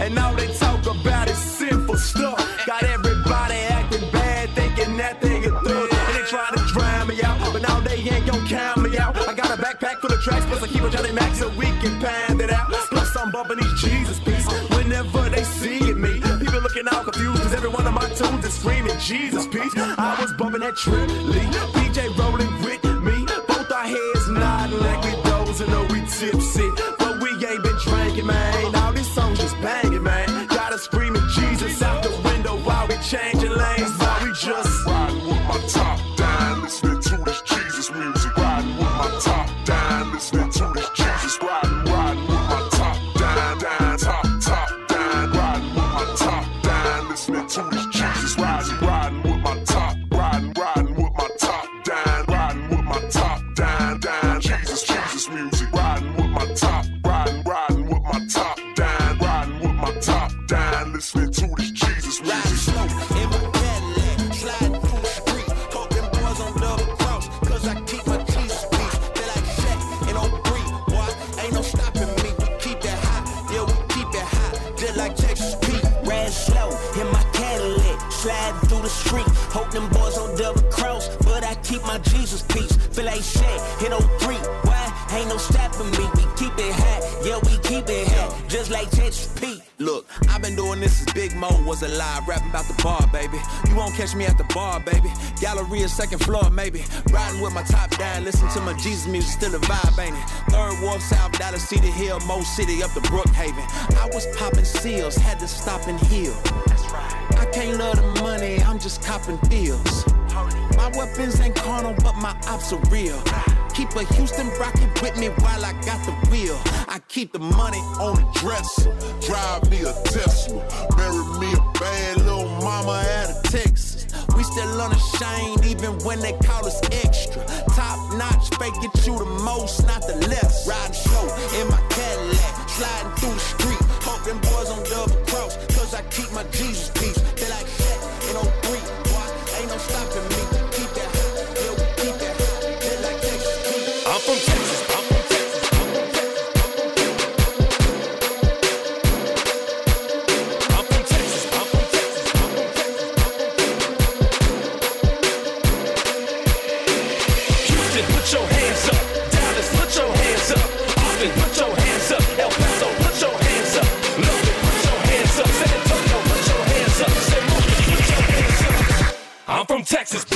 And all they talk about is sinful stuff. Got everybody acting bad, thinking that they do it. And they try to drown me out, but now they ain't gon' count me out. I got a backpack full of tracks, plus I keep a Johnny Mac so we can pound it out. Plus I'm bumping these Jesus beats whenever they see it me. People looking all confused, cause every one of my tunes is screaming Jesus peace. I was bumping that Trip catch me at the bar, baby. Galleria, second floor, maybe. Riding with my top down, listen to my Jesus music, still a vibe, ain't it? Third Ward, South Dallas, City Hill, Mo City, up to Brookhaven. I was popping seals, had to stop and heal. That's right. I can't love the money, I'm just copping feels. My weapons ain't carnal, but my ops are real. Keep a Houston rocket with me while I got the wheel. I keep the money on the dresser. Drive me a Tesla, marry me a bad little mama out of Texas. We still unashamed, even when they call us extra. Top notch, fake get you the most, not the less. Riding slow in my Cadillac, sliding through the street. Hope them boys on double cross, cause I keep my Jesus peace. Feel like Shaq in 03, Houston, put your hands up. Dallas, put your hands up. Austin, put your hands up. El Paso, put your hands up. London, put your hands up. San Antonio, put your hands up. St. Louis, put your hands up. I'm from Texas.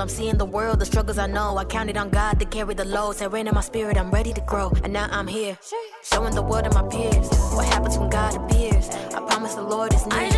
I'm seeing the world, the struggles I know. I counted on God to carry the loads. That ran in my spirit, I'm ready to grow. And now I'm here, showing the world and my peers what happens when God appears. I promise the Lord is near.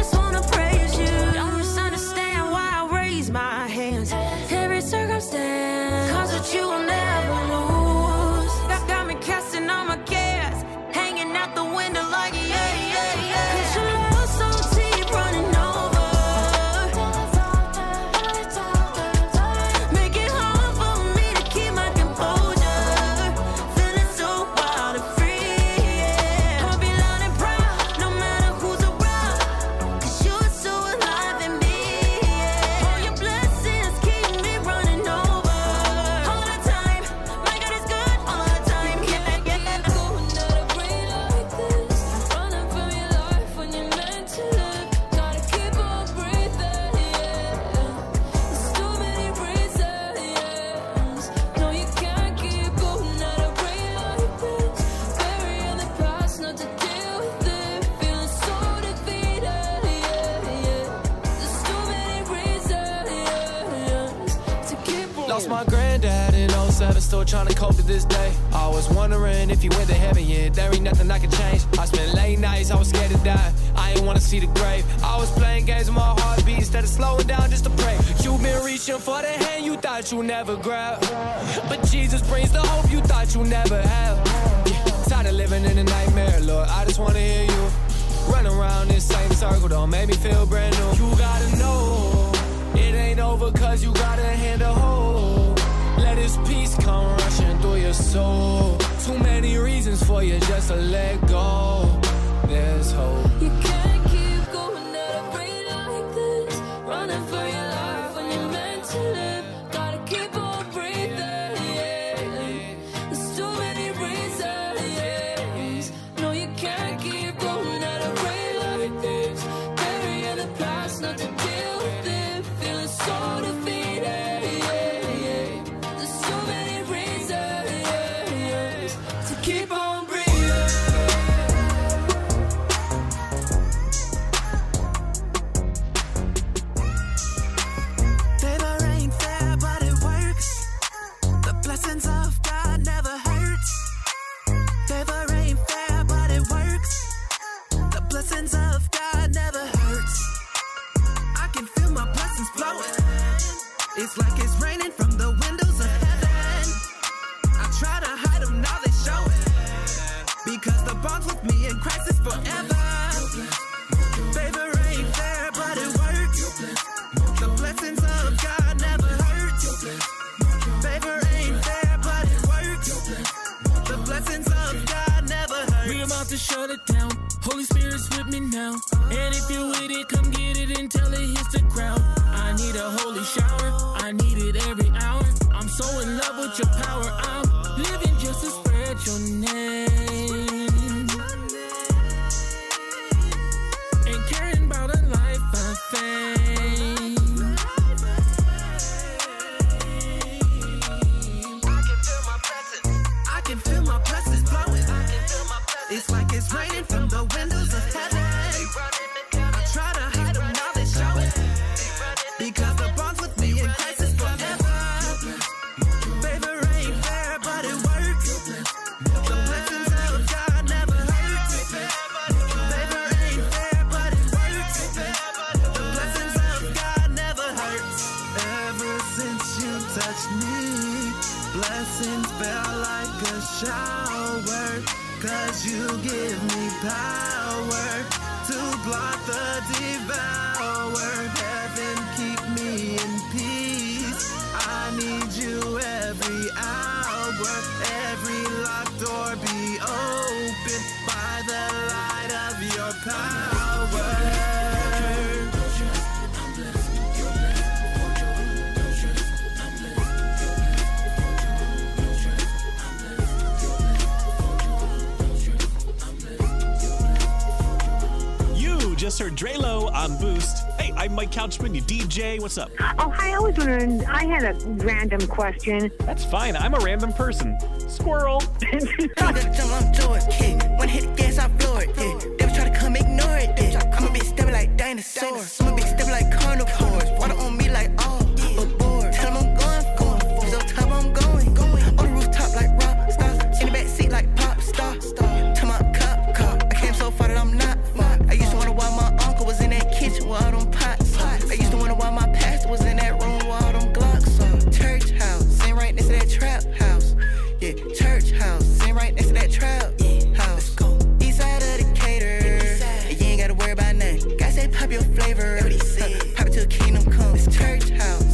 still trying to cope to this day. I was wondering if you went to heaven, yeah, there ain't nothing I can change. I spent late nights, I was scared to die. I ain't wanna see the grave. I was playing games with my heartbeat instead of slowing down just to pray. you been reaching for the hand you thought you never grab. But Jesus brings the hope you thought you never have. Yeah, tired of living in a nightmare, Lord, I just wanna hear you. Run around this same circle, don't make me feel brand new. You gotta know, it ain't over cause you gotta hold come rushing through your soul. Too many reasons for you just to let go. There's hope. forever. Favor ain't fair, but it works. The blessings of God never hurt. Favor ain't fair, but it works. The blessings of God never hurt. We about to shut it down. Holy Spirit's with me now. And if you just heard Drelo on Boost. Hey, I'm Mike Couchman, you DJ. What's up? Oh, hi. I was wondering, I had a random question. That's fine. I'm a random person. Squirrel. Hit gas, I it. Yeah. They to come ignore it. I'm a bit stubborn like dinosaur. flavor. Pop it to a kingdom come. It's church house.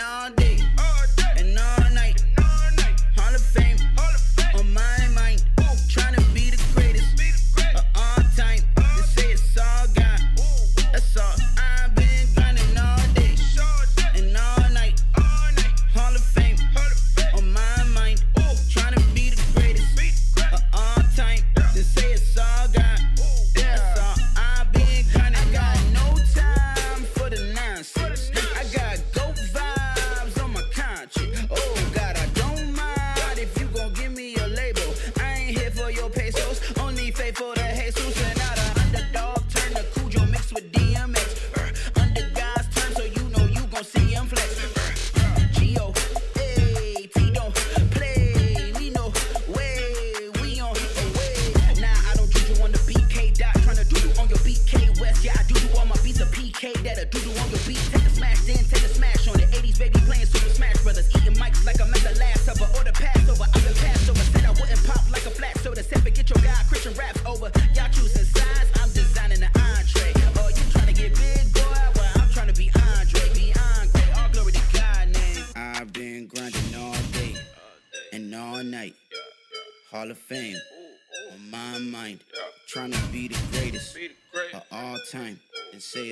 all day.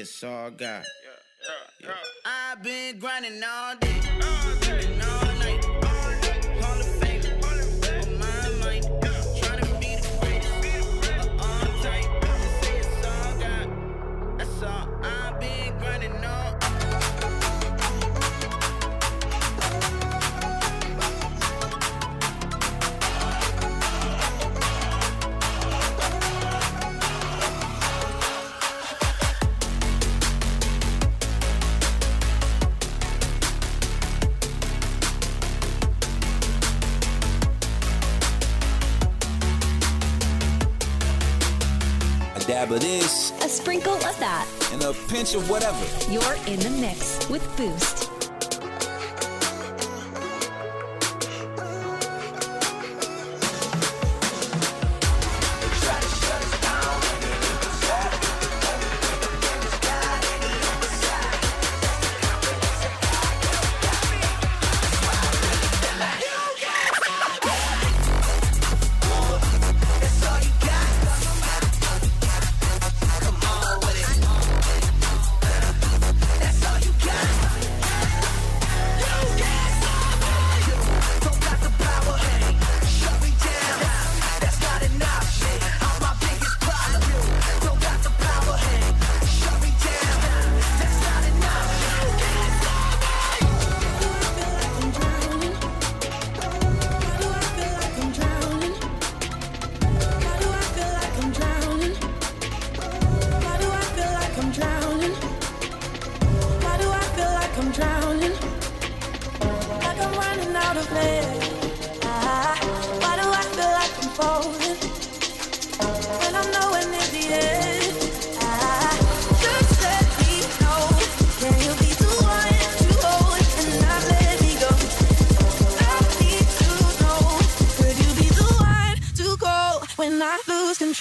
It's all God. I've been grinding all day dab of this A sprinkle of that. and a pinch of whatever. You're in the mix with Boost.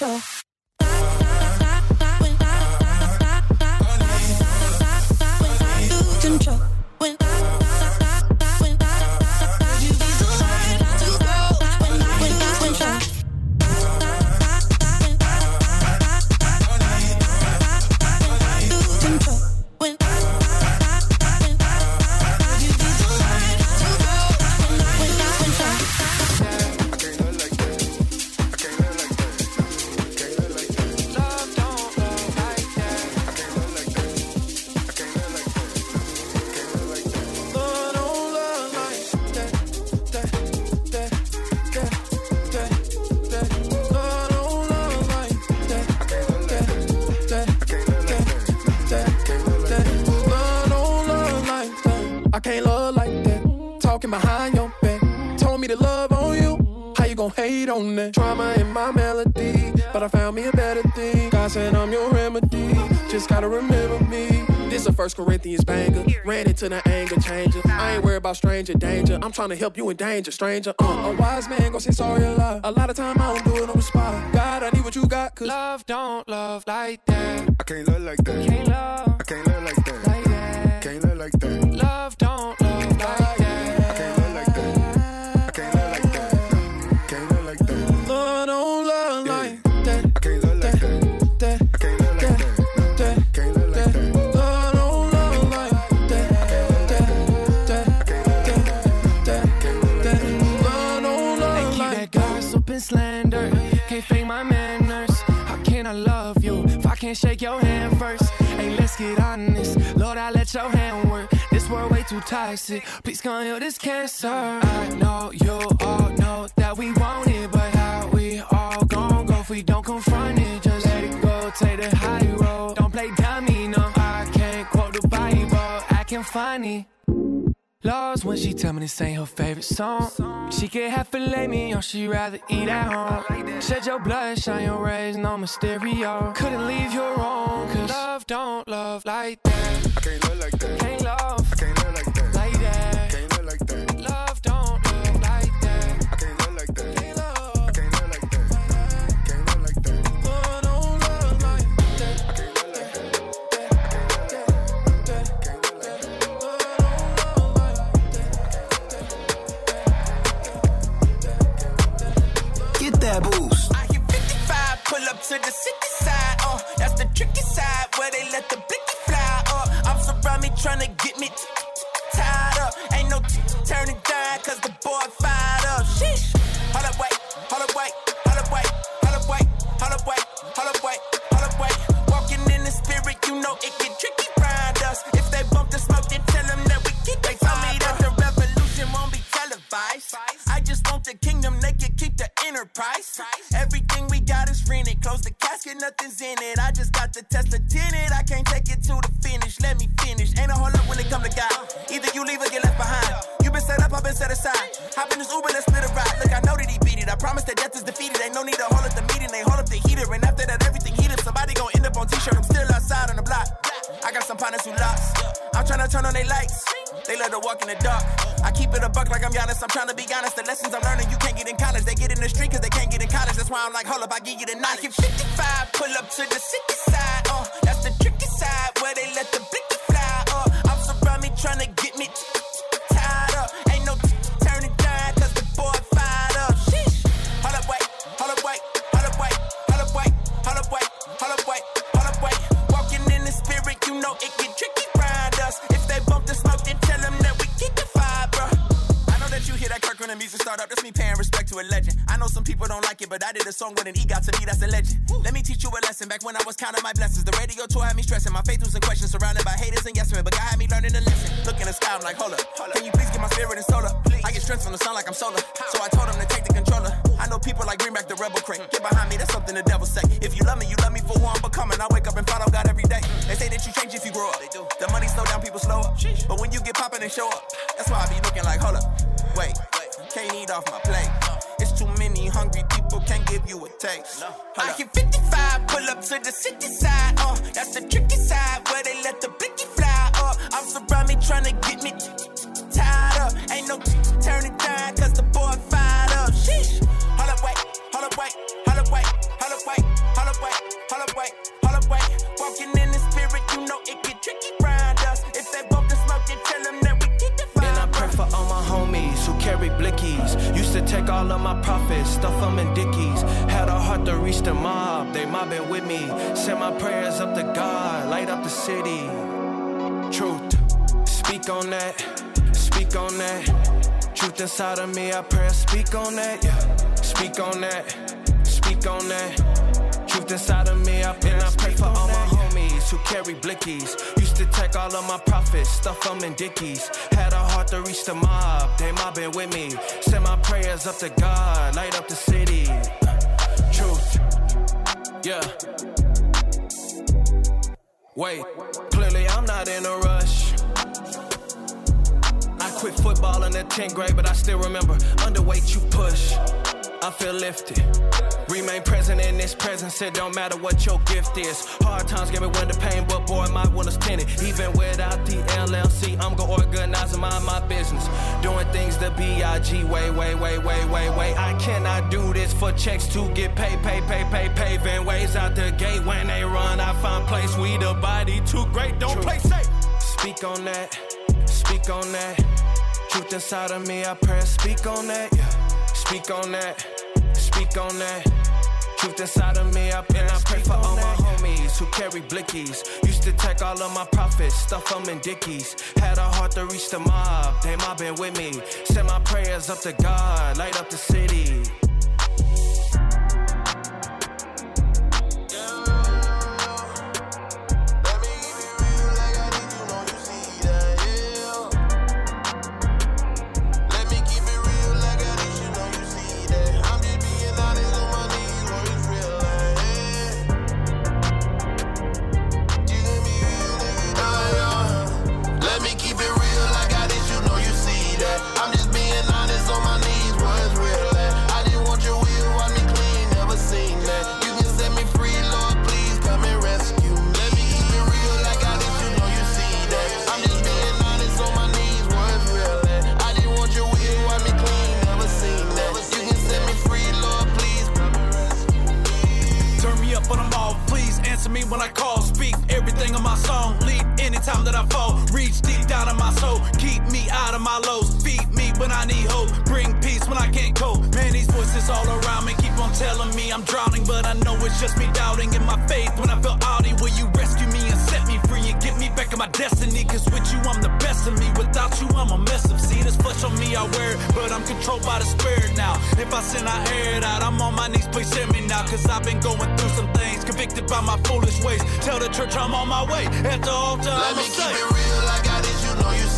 Lose Talking behind your back. Told me to love on you. How you gon' hate on that? Trauma in my melody. But I found me a better thing. God said I'm your remedy. Just gotta remember me. This a first Corinthians banger. Ran into the anger changer. I ain't worried about stranger danger. I'm trying to help you in danger, stranger. Uh, a wise man gon' say sorry a lot. A lot of time I don't do it on the spot. God, I need what you got. Cause love don't love like that. I can't love like that. Can't love I can't love like that. like that. Can't love like that. Love don't love like that. Can't shake your hand first? Hey, let's get honest. Lord, I let your hand work. This world way too toxic. Please come heal this cancer. I know you all know that we want it, but how we all gon' go if we don't confront it? Just let it go, take the high road. Don't play dummy, no. I can't quote the Bible, acting funny. Lost when she tell me this ain't her favorite song. She get half fillet me or she rather eat at home. Shed your blood, shine your rays, no mysterio. Couldn't leave your wrong, cause love don't love like that. I can't love like that. Can't love I can't love like that. It. I promise that death is defeated. Ain't no need to hold up the meeting. They hold up the heater. And after that, everything heated. Somebody gon' end up on t-shirt. I'm still outside on the block. I got some partners who lost. I'm tryna turn on their lights. They let her walk in the dark. I keep it a buck like I'm Giannis. I'm tryna be honest. The lessons I'm learning, you can't get in college. They get in the street cause they can't get in college. That's why I'm like, hold up, I give you the knowledge. Hit 55, pull up to the city side. Uh, that's the tricky side where they let the blicky fly. Uh, I'm surround me tryna to a legend. I know some people don't like it, but I did a song with an E got to me, that's a legend. Let me teach you a lesson. Back when I was counting my blessings, the radio tour had me stressing. My faith was in question, surrounded by haters and yes men. But God had me learning a lesson. Look in the sky, I'm like, hold up. Can you please get my spirit and soul up? I get strength from the sun like I'm solar. So I told him to take the controller. I know people like Greenback the Rebel Crate. Get behind me, that's something the devil say. If you love me, you love me for who I'm becoming. I wake up and follow God every day. They say that you change if you grow up. They do. The money slow down, people slow up. But when you get popping and show up, that's why I be looking like, hold up. Wait, can't eat off my plate. It's too many hungry people, can't give you a taste. I hit 55, pull up to the city side. Uh, that's the tricky side where they let the blicky fly. Uh, I'm surround me tryna get me tied up. Ain't no turning down cause the boy fired up. Sheesh. Hold up, wait, hold up, wait, hold up, wait, hold up, wait, hold up, wait, hold up, wait, hold up, wait. Walking in the spirit, you know it get tricky round blickies. Used to take all of my profits, stuff them in dickies. Had a heart to reach the mob, they mobbing with me. Send my prayers up to God, light up the city. Truth, speak on that, speak on that. Truth inside of me, I pray, speak on that, yeah. Speak on that, speak on that. Truth inside of me, I pray, and I pray for all my homies who carry blickies. Used to take all of my profits, stuff them in dickies. Had a heart to reach the mob, they mobbing with me. Send my prayers up to God, light up the city. Truth, yeah. Wait, clearly I'm not in a rush. I quit football in the 10th grade, but I still remember underweight you push. I feel lifted. Remain present in this presence, it don't matter what your gift is. Hard times give me window pain, but boy, my windows tinted. Even without the LLC, I'm gonna organize and mind my business. Doing things the B.I.G. way, way, way, way, way, way. I cannot do this for checks to get paid, pay, pay, pay, paving ways out the gate. When they run, I find place. We the body too great, don't play safe. Speak on that, speak on that. Truth inside of me, I pray, speak on that, yeah. Speak on that, speak on that. Truth inside of me, I and I pray for all my homies who carry blickies. Used to take all of my profits, stuff them in dickies. Had a heart to reach the mob, they mobbing with me. Send my prayers up to God, light up the city. Me I'm drowning, but I know it's just me doubting in my faith. When I feel outy, will you rescue me and set me free and get me back in my destiny? Cause with you, I'm the best of me. Without you, I'm a mess up. See this flesh on me, I wear it, but I'm controlled by the spirit now. If I sin, I air it out. I'm on my knees, please hear me now. Cause I've been going through some things, convicted by my foolish ways. Tell the church I'm on my way. At the altar, Let I'ma me keep it real, I got it, you know you see